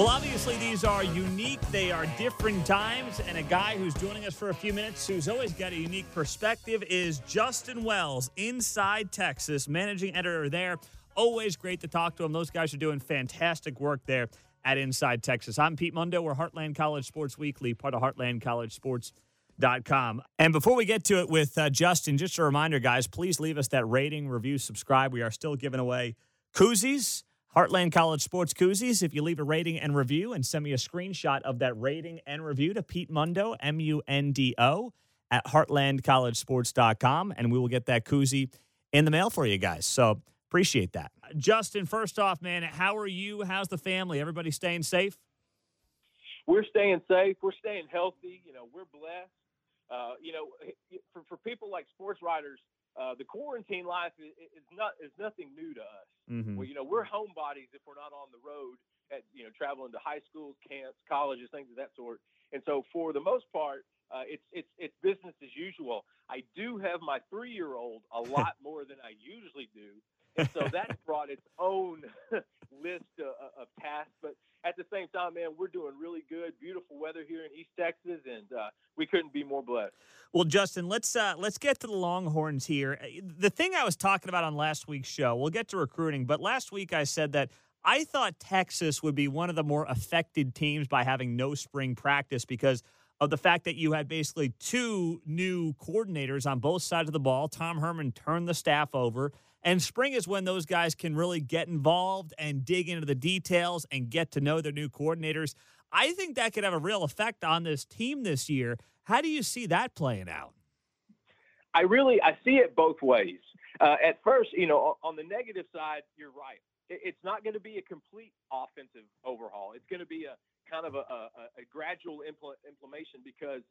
Well, obviously, these are unique. They are different times. And a guy who's joining us for a few minutes, who's always got a unique perspective, is Justin Wells, Inside Texas, managing editor there. Always great to talk to him. Those guys are doing fantastic work there at Inside Texas. I'm Pete Mundo. We're Heartland College Sports Weekly, part of HeartlandCollegeSports.com. And before we get to it with uh, Justin, just a reminder, guys, please leave us that rating, review, subscribe. We are still giving away koozies Heartland College Sports Koozies. If you leave a rating and review and send me a screenshot of that rating and review to Pete Mundo, M U N D O, at heartlandcollegesports.com, and we will get that koozie in the mail for you guys. So appreciate that. Justin, first off, man, how are you? How's the family? Everybody staying safe? We're staying safe. We're staying healthy. You know, we're blessed. Uh, you know, for, for people like sports writers, uh, the quarantine life is, is, not is nothing new to us. Mm-hmm. Well, you know, we're homebodies if we're not on the road at you know traveling to high schools, camps, colleges, things of that sort. And so, for the most part, uh, it's it's it's business as usual. I do have my three year old a lot more than I usually do, and so that's brought its own list of, of tasks. But at the same time, man, we're doing really good. Beautiful weather here in East Texas, and uh, we couldn't be more blessed. Well, Justin, let's uh, let's get to the Longhorns here. Uh, the thing I was talking about on last week's show, we'll get to recruiting, but last week I said that I thought Texas would be one of the more affected teams by having no spring practice because of the fact that you had basically two new coordinators on both sides of the ball. Tom Herman turned the staff over. And spring is when those guys can really get involved and dig into the details and get to know their new coordinators. I think that could have a real effect on this team this year. How do you see that playing out? I really I see it both ways. Uh, at first, you know, on the negative side, you're right. It's not going to be a complete offensive overhaul. It's going to be a kind of a, a, a gradual impl- implementation because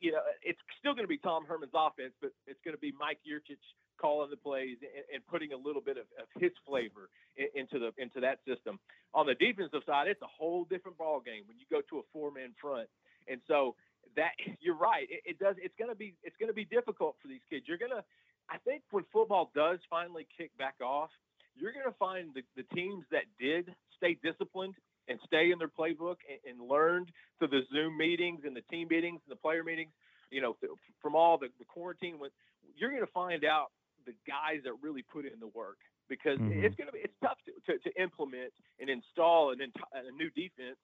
you know, it's still going to be Tom Herman's offense, but it's going to be Mike Yurcich calling the plays and, and putting a little bit of, of his flavor in, into the into that system. On the defensive side, it's a whole different ball game when you go to a four man front, and so that you're right. It, it does. It's going to be it's going to be difficult for these kids. You're to, I think, when football does finally kick back off, you're going to find the, the teams that did stay disciplined and stay in their playbook and, and learned through the Zoom meetings and the team meetings and the player meetings. You know, from all the, the quarantine, you're going to find out the guys that really put in the work because mm-hmm. it's going to be it's tough to, to, to implement and install an ent- a new defense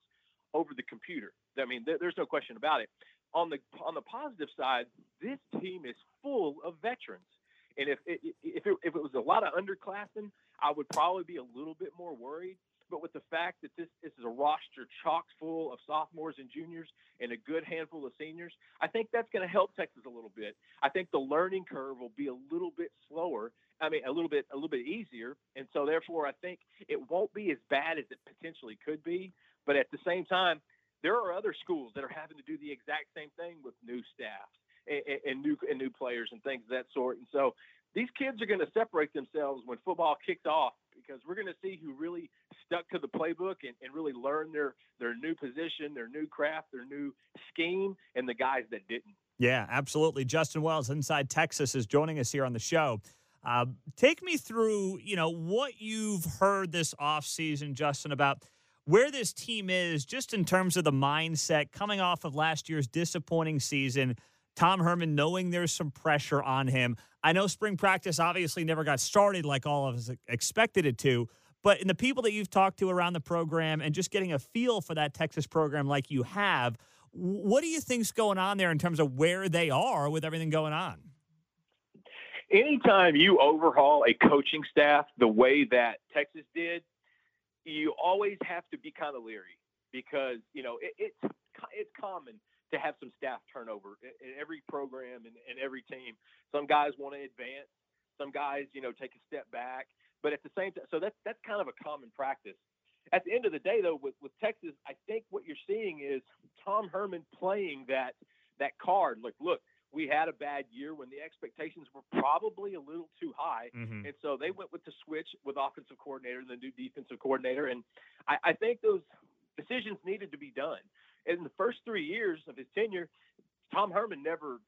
over the computer. I mean, th- there's no question about it. On the on the positive side, this team is full of veterans, and if it, if it, if it was a lot of underclassmen, I would probably be a little bit more worried but with the fact that this, this is a roster chock full of sophomores and juniors and a good handful of seniors, I think that's going to help Texas a little bit. I think the learning curve will be a little bit slower. I mean, a little bit a little bit easier, and so therefore, I think it won't be as bad as it potentially could be. But at the same time, there are other schools that are having to do the exact same thing with new staffs and, and new and new players and things of that sort. And so these kids are going to separate themselves when football kicks off because we're going to see who really stuck to the playbook and, and really learned their their new position, their new craft, their new scheme, and the guys that didn't. Yeah, absolutely. Justin Wells, Inside Texas, is joining us here on the show. Uh, take me through, you know, what you've heard this offseason, Justin, about where this team is, just in terms of the mindset coming off of last year's disappointing season. Tom Herman knowing there's some pressure on him. I know spring practice obviously never got started like all of us expected it to, but in the people that you've talked to around the program and just getting a feel for that Texas program like you have, what do you think's going on there in terms of where they are with everything going on? Anytime you overhaul a coaching staff the way that Texas did, you always have to be kind of leery because you know it, it's it's common to have some staff turnover in, every program and, in every team. Some guys want to advance, some guys you know take a step back. But at the same time, so that's that's kind of a common practice. At the end of the day, though, with, with Texas, I think what you're seeing is Tom Herman playing that that card. Like, look, we had a bad year when the expectations were probably a little too high, mm-hmm. and so they went with the switch with offensive coordinator and the new defensive coordinator. And I, I think those decisions needed to be done. In the first three years of his tenure, Tom Herman never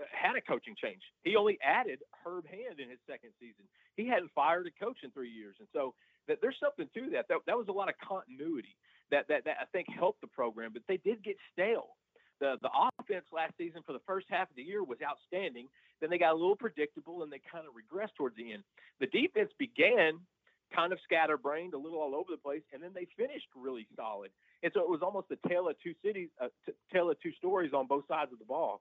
uh, had a coaching change. He only added Herb Hand in his second season. He hadn't fired a coach in three years, and so that there's something to that. That that was a lot of continuity. that, that, that I think helped the program, but they did get stale. The, the offense last season for the first half of the year was outstanding. Then they got a little predictable and they kind of regressed towards the end. The defense began kind of scatterbrained, a little all over the place, and then they finished really solid. And so it was almost a tale of two cities, a t- tale of two stories on both sides of the ball.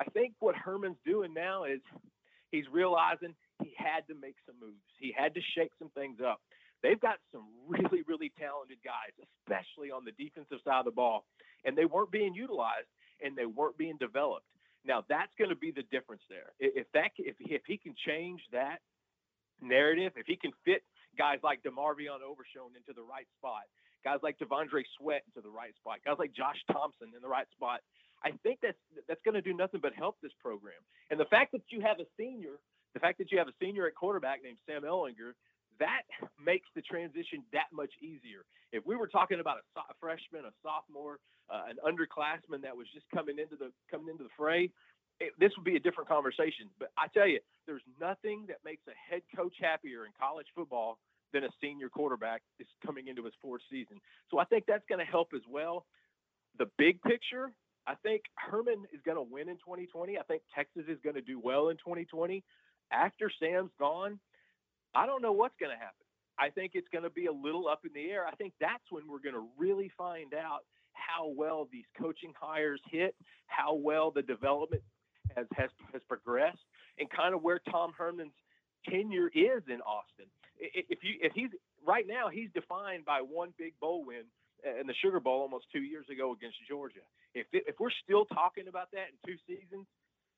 I think what Herman's doing now is he's realizing he had to make some moves. He had to shake some things up. They've got some really, really talented guys, especially on the defensive side of the ball, and they weren't being utilized and they weren't being developed. Now that's going to be the difference there. If that, if if he can change that narrative, if he can fit guys like DeMarvion Overshown into the right spot, guys like T'Vondre Sweat into the right spot, guys like Josh Thompson in the right spot, I think that's that's going to do nothing but help this program. And the fact that you have a senior, the fact that you have a senior at quarterback named Sam Ehlinger, that makes the transition that much easier. If we were talking about a, so- freshman, a sophomore, uh, an underclassman that was just coming into the coming into the fray, it, this would be a different conversation. But I tell you, there's nothing that makes a head coach happier in college football than a senior quarterback is coming into his fourth season. So I think that's going to help as well. The big picture, I think Herman is going to win in 2020. I think Texas is going to do well in 2020. After Sam's gone, I don't know what's going to happen. I think it's going to be a little up in the air. I think that's when we're going to really find out how well these coaching hires hit, how well the development has has has progressed, and kind of where Tom Herman's tenure is in Austin. If you if he's right now he's defined by one big bowl win in the Sugar Bowl almost two years ago against Georgia. If if we're still talking about that in two seasons,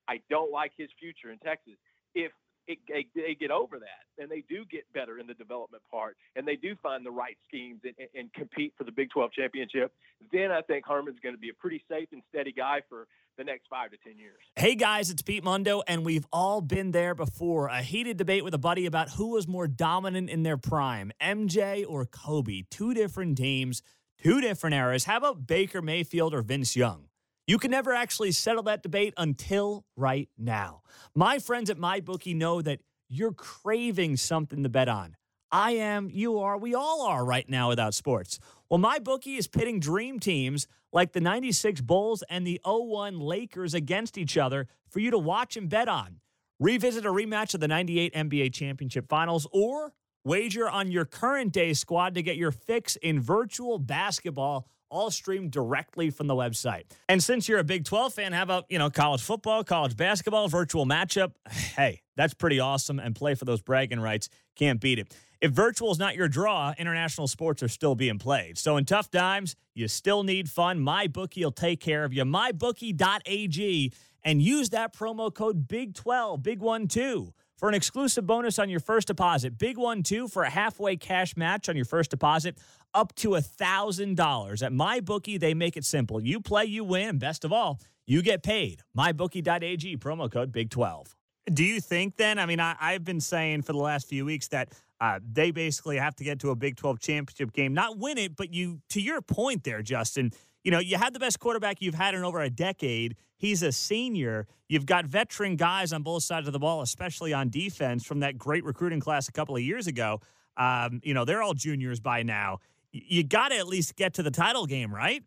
I don't like his future in Texas. If it, it, they get over that and they do get better in the development part and they do find the right schemes and, and compete for the Big 12 championship, then I think Herman's going to be a pretty safe and steady guy for the next five to 10 years. Hey guys, it's Pete Mundo, and we've all been there before. A heated debate with a buddy about who was more dominant in their prime, MJ or Kobe. Two different teams, two different eras. How about Baker Mayfield or Vince Young? You can never actually settle that debate until right now. My friends at MyBookie know that you're craving something to bet on. I am, you are, we all are right now without sports. Well, MyBookie is pitting dream teams like the 96 Bulls and the 01 Lakers against each other for you to watch and bet on. Revisit a rematch of the 98 NBA Championship Finals or wager on your current day squad to get your fix in virtual basketball all streamed directly from the website. And since you're a Big 12 fan, how about, you know, college football, college basketball, virtual matchup? Hey, that's pretty awesome and play for those bragging rights. Can't beat it. If virtual is not your draw, international sports are still being played. So in tough times, you still need fun. MyBookie will take care of you. MyBookie.ag and use that promo code BIG12, Big One Two, for an exclusive bonus on your first deposit. Big One Two for a halfway cash match on your first deposit up to a $1,000. At MyBookie, they make it simple. You play, you win. Best of all, you get paid. MyBookie.ag, promo code BIG12. Do you think then? I mean, I, have been saying for the last few weeks that uh, they basically have to get to a Big 12 championship game, not win it, but you, to your point there, Justin, you know, you had the best quarterback you've had in over a decade. He's a senior. You've got veteran guys on both sides of the ball, especially on defense from that great recruiting class a couple of years ago. Um, you know, they're all juniors by now. You got to at least get to the title game, right?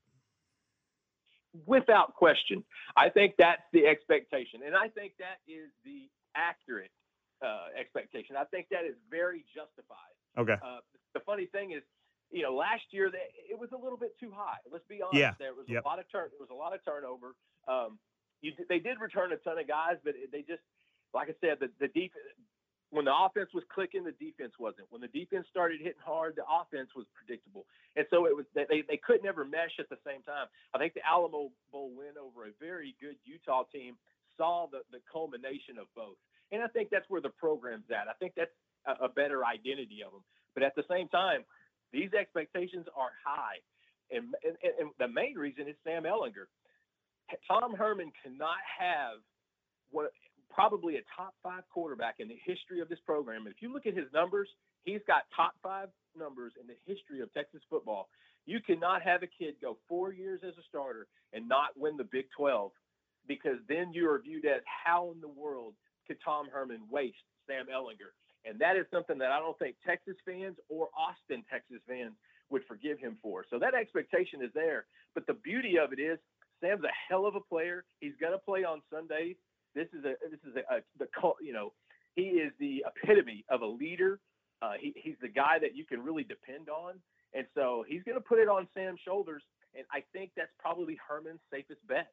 Without question. I think that's the expectation. And I think that is the accurate uh, expectation. I think that is very justified. Okay. Uh, the funny thing is, you know, last year they, it was a little bit too high. Let's be honest. Yeah. There was yep. a lot of turn. There was a lot of turnover. Um, you, they did return a ton of guys, but they just, like I said, the the deep when the offense was clicking, the defense wasn't. When the defense started hitting hard, the offense was predictable. And so it was they, they could never mesh at the same time. I think the Alamo Bowl win over a very good Utah team saw the, the culmination of both. And I think that's where the program's at. I think that's a, a better identity of them. But at the same time, these expectations are high. And, and, and the main reason is Sam Ehlinger. Tom Herman cannot have what probably a top five quarterback in the history of this program. If you look at his numbers, he's got top five numbers in the history of Texas football. You cannot have a kid go four years as a starter and not win the Big 12 because then you are viewed as how in the world could Tom Herman waste Sam Ehlinger? And that is something that I don't think Texas fans or Austin, Texas fans would forgive him for. So that expectation is there. But the beauty of it is Sam's a hell of a player. He's going to play on Sundays. This is a this is a, a the you know he is the epitome of a leader. Uh, he, he's the guy that you can really depend on, and so he's going to put it on Sam's shoulders. And I think that's probably Herman's safest bet.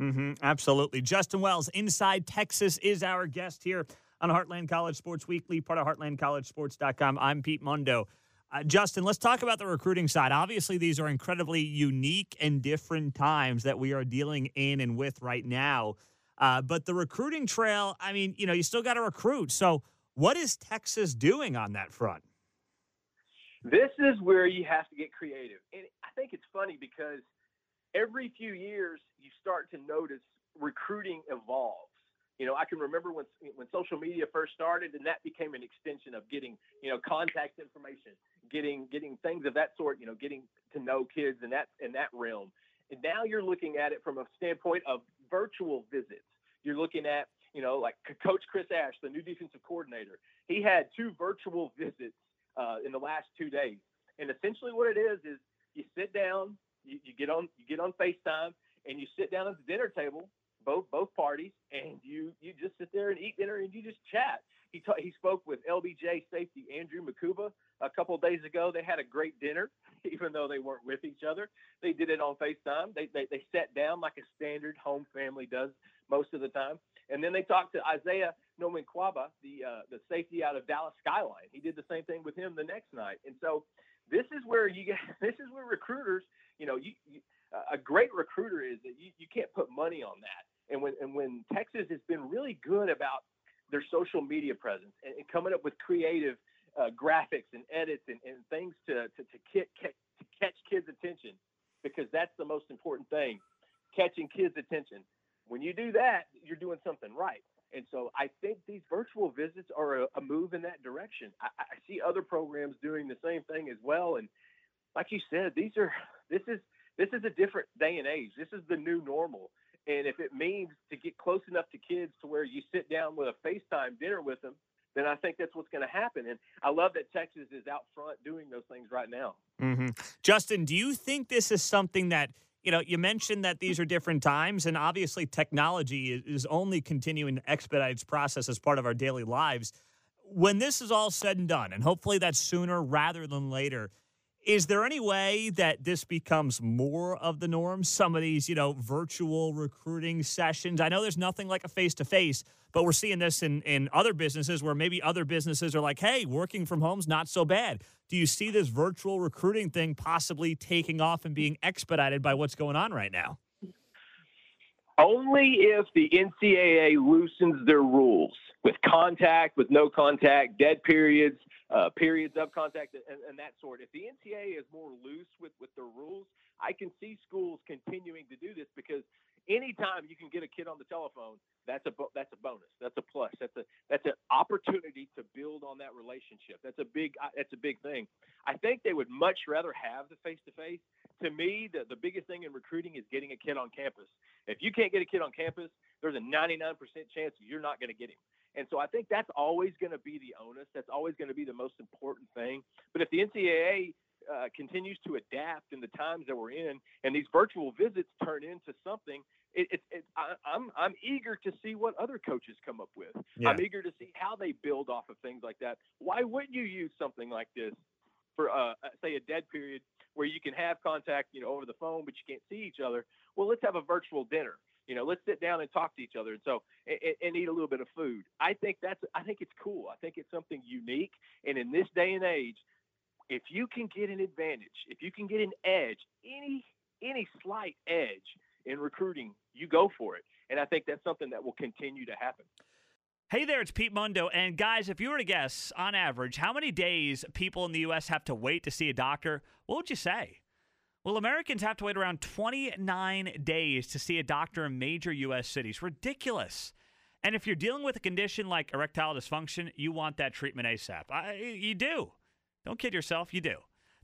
Mm-hmm, absolutely. Justin Wells, Inside Texas, is our guest here on Heartland College Sports Weekly, part of HeartlandCollegeSports.com. I'm Pete Mundo. Uh, Justin, let's talk about the recruiting side. Obviously, these are incredibly unique and different times that we are dealing in and with right now. Uh, but the recruiting trail, I mean, you know, you still got to recruit. So, what is Texas doing on that front? This is where you have to get creative. And I think it's funny because every few years you start to notice recruiting evolves. You know, I can remember when when social media first started, and that became an extension of getting you know contact information, getting getting things of that sort. You know, getting to know kids in that in that realm. And now you're looking at it from a standpoint of virtual visits. You're looking at you know like Coach Chris Ash, the new defensive coordinator. He had two virtual visits uh, in the last two days, and essentially what it is is you sit down, you, you get on you get on FaceTime, and you sit down at the dinner table both both parties, and you you just sit there and eat dinner and you just chat. He ta- he spoke with LBJ safety Andrew Mukuba a couple days ago. They had a great dinner, even though they weren't with each other. They did it on FaceTime. They they, they sat down like a standard home family does most of the time, and then they talked to Isaiah Nwokobia, the uh, the safety out of Dallas Skyline. He did the same thing with him the next night, and so this is where you get this is where recruiters, you know, you, you a great recruiter is that you, you can't put money on that. And when and when Texas has been really good about their social media presence and, and coming up with creative uh, graphics and edits and, and things to to, to, ki- to catch kids' attention, because that's the most important thing, catching kids' attention. When you do that, you're doing something right. And so I think these virtual visits are a, a move in that direction. I, I see other programs doing the same thing as well. And like you said, these are this is this is a different day and age. This is the new normal. And if it means to get close enough to kids to where you sit down with a FaceTime dinner with them, then I think that's what's going to happen. And I love that Texas is out front doing those things right now. Mm-hmm. Justin, do you think this is something that, you know, you mentioned that these are different times, and obviously technology is only continuing to expedite its process as part of our daily lives. When this is all said and done, and hopefully that's sooner rather than later, is there any way that this becomes more of the norm? Some of these, you know, virtual recruiting sessions. I know there's nothing like a face to face, but we're seeing this in, in other businesses where maybe other businesses are like, hey, working from home's not so bad. Do you see this virtual recruiting thing possibly taking off and being expedited by what's going on right now? Only if the NCAA loosens their rules with contact, with no contact, dead periods, uh, periods of contact, and, and, that sort. If the NCAA is more loose with, with the rules, I can see schools continuing to do this because anytime you can get a kid on the telephone, that's a that's a bonus. That's a plus. That's a that's an opportunity to build on that relationship. That's a big uh, that's a big thing. I think they would much rather have the face to face. To me, the, the biggest thing in recruiting is getting a kid on campus. If you can't get a kid on campus, there's a 99% chance you're not going to get him. And so I think that's always going to be the onus. That's always going to be the most important thing. But if the NCAA uh, continues to adapt in the times that we're in, and these virtual visits turn into something, it, it, it, I, am I'm, I'm eager to see what other coaches come up with. Yeah. I'm eager to see how they build off of things like that. Why wouldn't you use something like this for, uh, uh say, a dead period where you can have contact, you know, over the phone, but you can't see each other? Well, let's have a virtual dinner you know, let's sit down and talk to each other. And so, and, and, eat a little bit of food. I think that's, I think it's cool. I think it's something unique. And in this day and age, if you can get an advantage, if you can get an edge, any any slight edge in recruiting, you go for it. And I think that's something that will continue to happen. Hey there, it's Pete Mundo. And guys, if you were to guess, on average, how many days people in the U.S. have to wait to see a doctor, what would you say? Well, Americans have to wait around 29 days to see a doctor in major U.S. cities. Ridiculous. And if you're dealing with a condition like erectile dysfunction, you want that treatment ASAP. I, you do. Don't kid yourself, you do.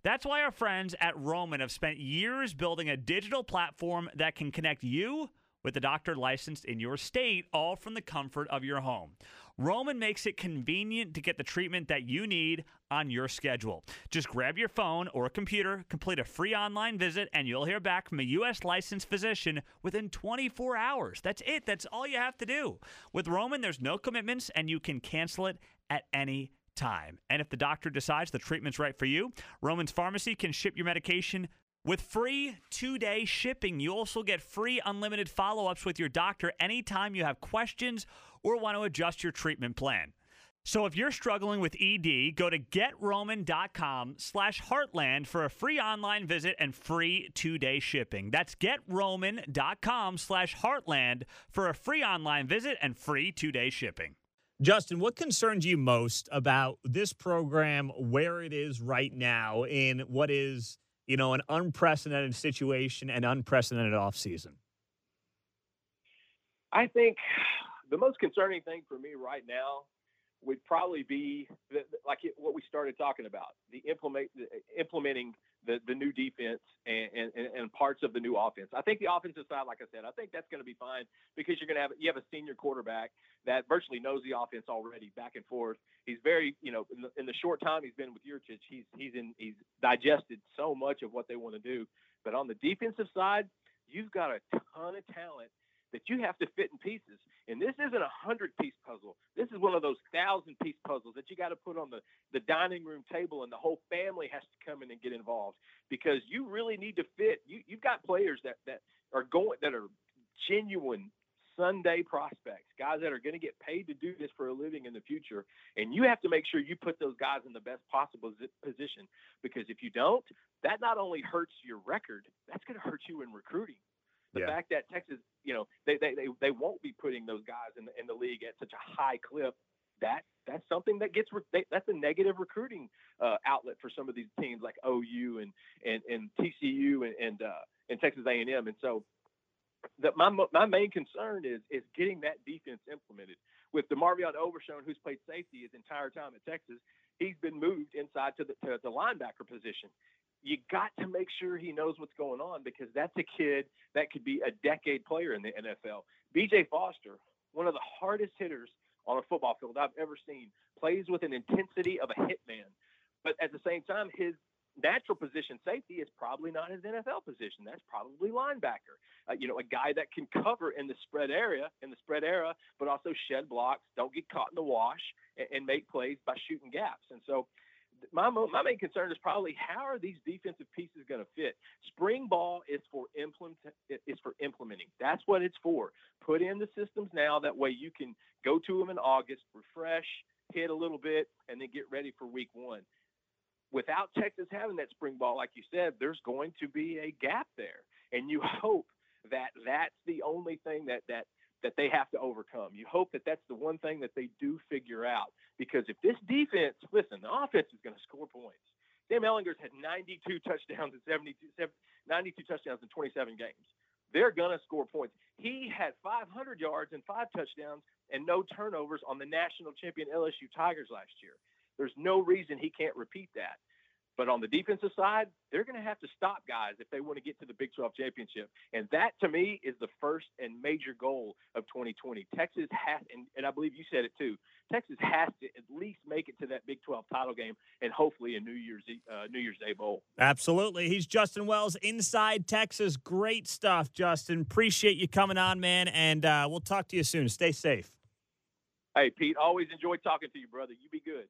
That's why our friends at Roman have spent years building a digital platform that can connect you with a doctor licensed in your state, all from the comfort of your home. Roman makes it convenient to get the treatment that you need on your schedule. Just grab your phone or a computer, complete a free online visit, and you'll hear back from a U.S. licensed physician within 24 hours. That's it. That's all you have to do. With Roman, there's no commitments, and you can cancel it at any time. And if the doctor decides the treatment's right for you, Roman's Pharmacy can ship your medication with free two day shipping, you also get free unlimited follow ups with your doctor anytime you have questions or want to adjust your treatment plan. So if you're struggling with ED, go to getroman.com slash heartland for a free online visit and free two-day shipping. That's getroman.com slash heartland for a free online visit and free two-day shipping. Justin, what concerns you most about this program, where it is right now, in what is – you know, an unprecedented situation and unprecedented offseason? I think the most concerning thing for me right now would probably be the, like what we started talking about the implement implementing the, the new defense and, and, and parts of the new offense. I think the offensive side, like I said, I think that's going to be fine because you're going to have you have a senior quarterback that virtually knows the offense already back and forth. He's very, you know, in the, in the short time he's been with Yurcich, he's he's in he's digested so much of what they want to do. But on the defensive side, you've got a ton of talent that you have to fit in pieces. And this isn't a hundred piece puzzle. This is one of those thousand piece puzzles that you got to put on the, the dining room table and the whole family has to come in and get involved because you really need to fit. You, you've got players that, that are going, that are genuine Sunday prospects, guys that are going to get paid to do this for a living in the future. And you have to make sure you put those guys in the best possible position because if you don't, that not only hurts your record, that's going to hurt you in recruiting. The yeah. fact that Texas, you know, they, they, they, they won't be putting those guys in the, in the league at such a high clip. That that's something that gets re- that's a negative recruiting uh, outlet for some of these teams like OU and and, and TCU and and, uh, and Texas A&M. And so, that my my main concern is is getting that defense implemented. With DeMarvion Overshown, who's played safety his entire time at Texas, he's been moved inside to the to the linebacker position you got to make sure he knows what's going on because that's a kid that could be a decade player in the NFL. BJ Foster, one of the hardest hitters on a football field I've ever seen, plays with an intensity of a hitman. But at the same time, his natural position safety is probably not his NFL position. That's probably linebacker. Uh, you know, a guy that can cover in the spread area, in the spread era, but also shed blocks, don't get caught in the wash, and, and make plays by shooting gaps. And so my my main concern is probably how are these defensive pieces going to fit? Spring ball is for implement is for implementing. That's what it's for. Put in the systems now. That way you can go to them in August, refresh, hit a little bit, and then get ready for week one. Without Texas having that spring ball, like you said, there's going to be a gap there, and you hope that that's the only thing that that that they have to overcome. You hope that that's the one thing that they do figure out. Because if this defense, listen, the offense is going to score points. Sam Ehlinger's had 92 touchdowns in 72, 92 touchdowns in 27 games. They're going to score points. He had 500 yards and five touchdowns and no turnovers on the national champion LSU Tigers last year. There's no reason he can't repeat that. But on the defensive side, they're going to have to stop guys if they want to get to the Big 12 championship. And that, to me, is the first and major goal of 2020. Texas has, and, and I believe you said it too, Texas has to at least make it to that Big 12 title game and hopefully a New Year's uh, New Year's Day bowl. Absolutely. He's Justin Wells, Inside Texas. Great stuff, Justin. Appreciate you coming on, man. And uh, we'll talk to you soon. Stay safe. Hey, Pete, always enjoy talking to you, brother. You be good.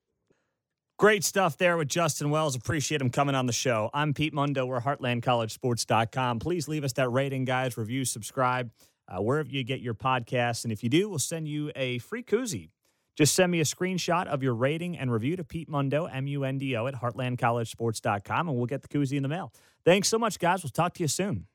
Great stuff there with Justin Wells. Appreciate him coming on the show. I'm Pete Mundo. We're heartlandcollegesports.com. Please leave us that rating, guys, review, subscribe, uh, wherever you get your podcasts. And if you do, we'll send you a free koozie. Just send me a screenshot of your rating and review to Pete Mundo, M U N D O, at heartlandcollegesports.com, and we'll get the koozie in the mail. Thanks so much, guys. We'll talk to you soon.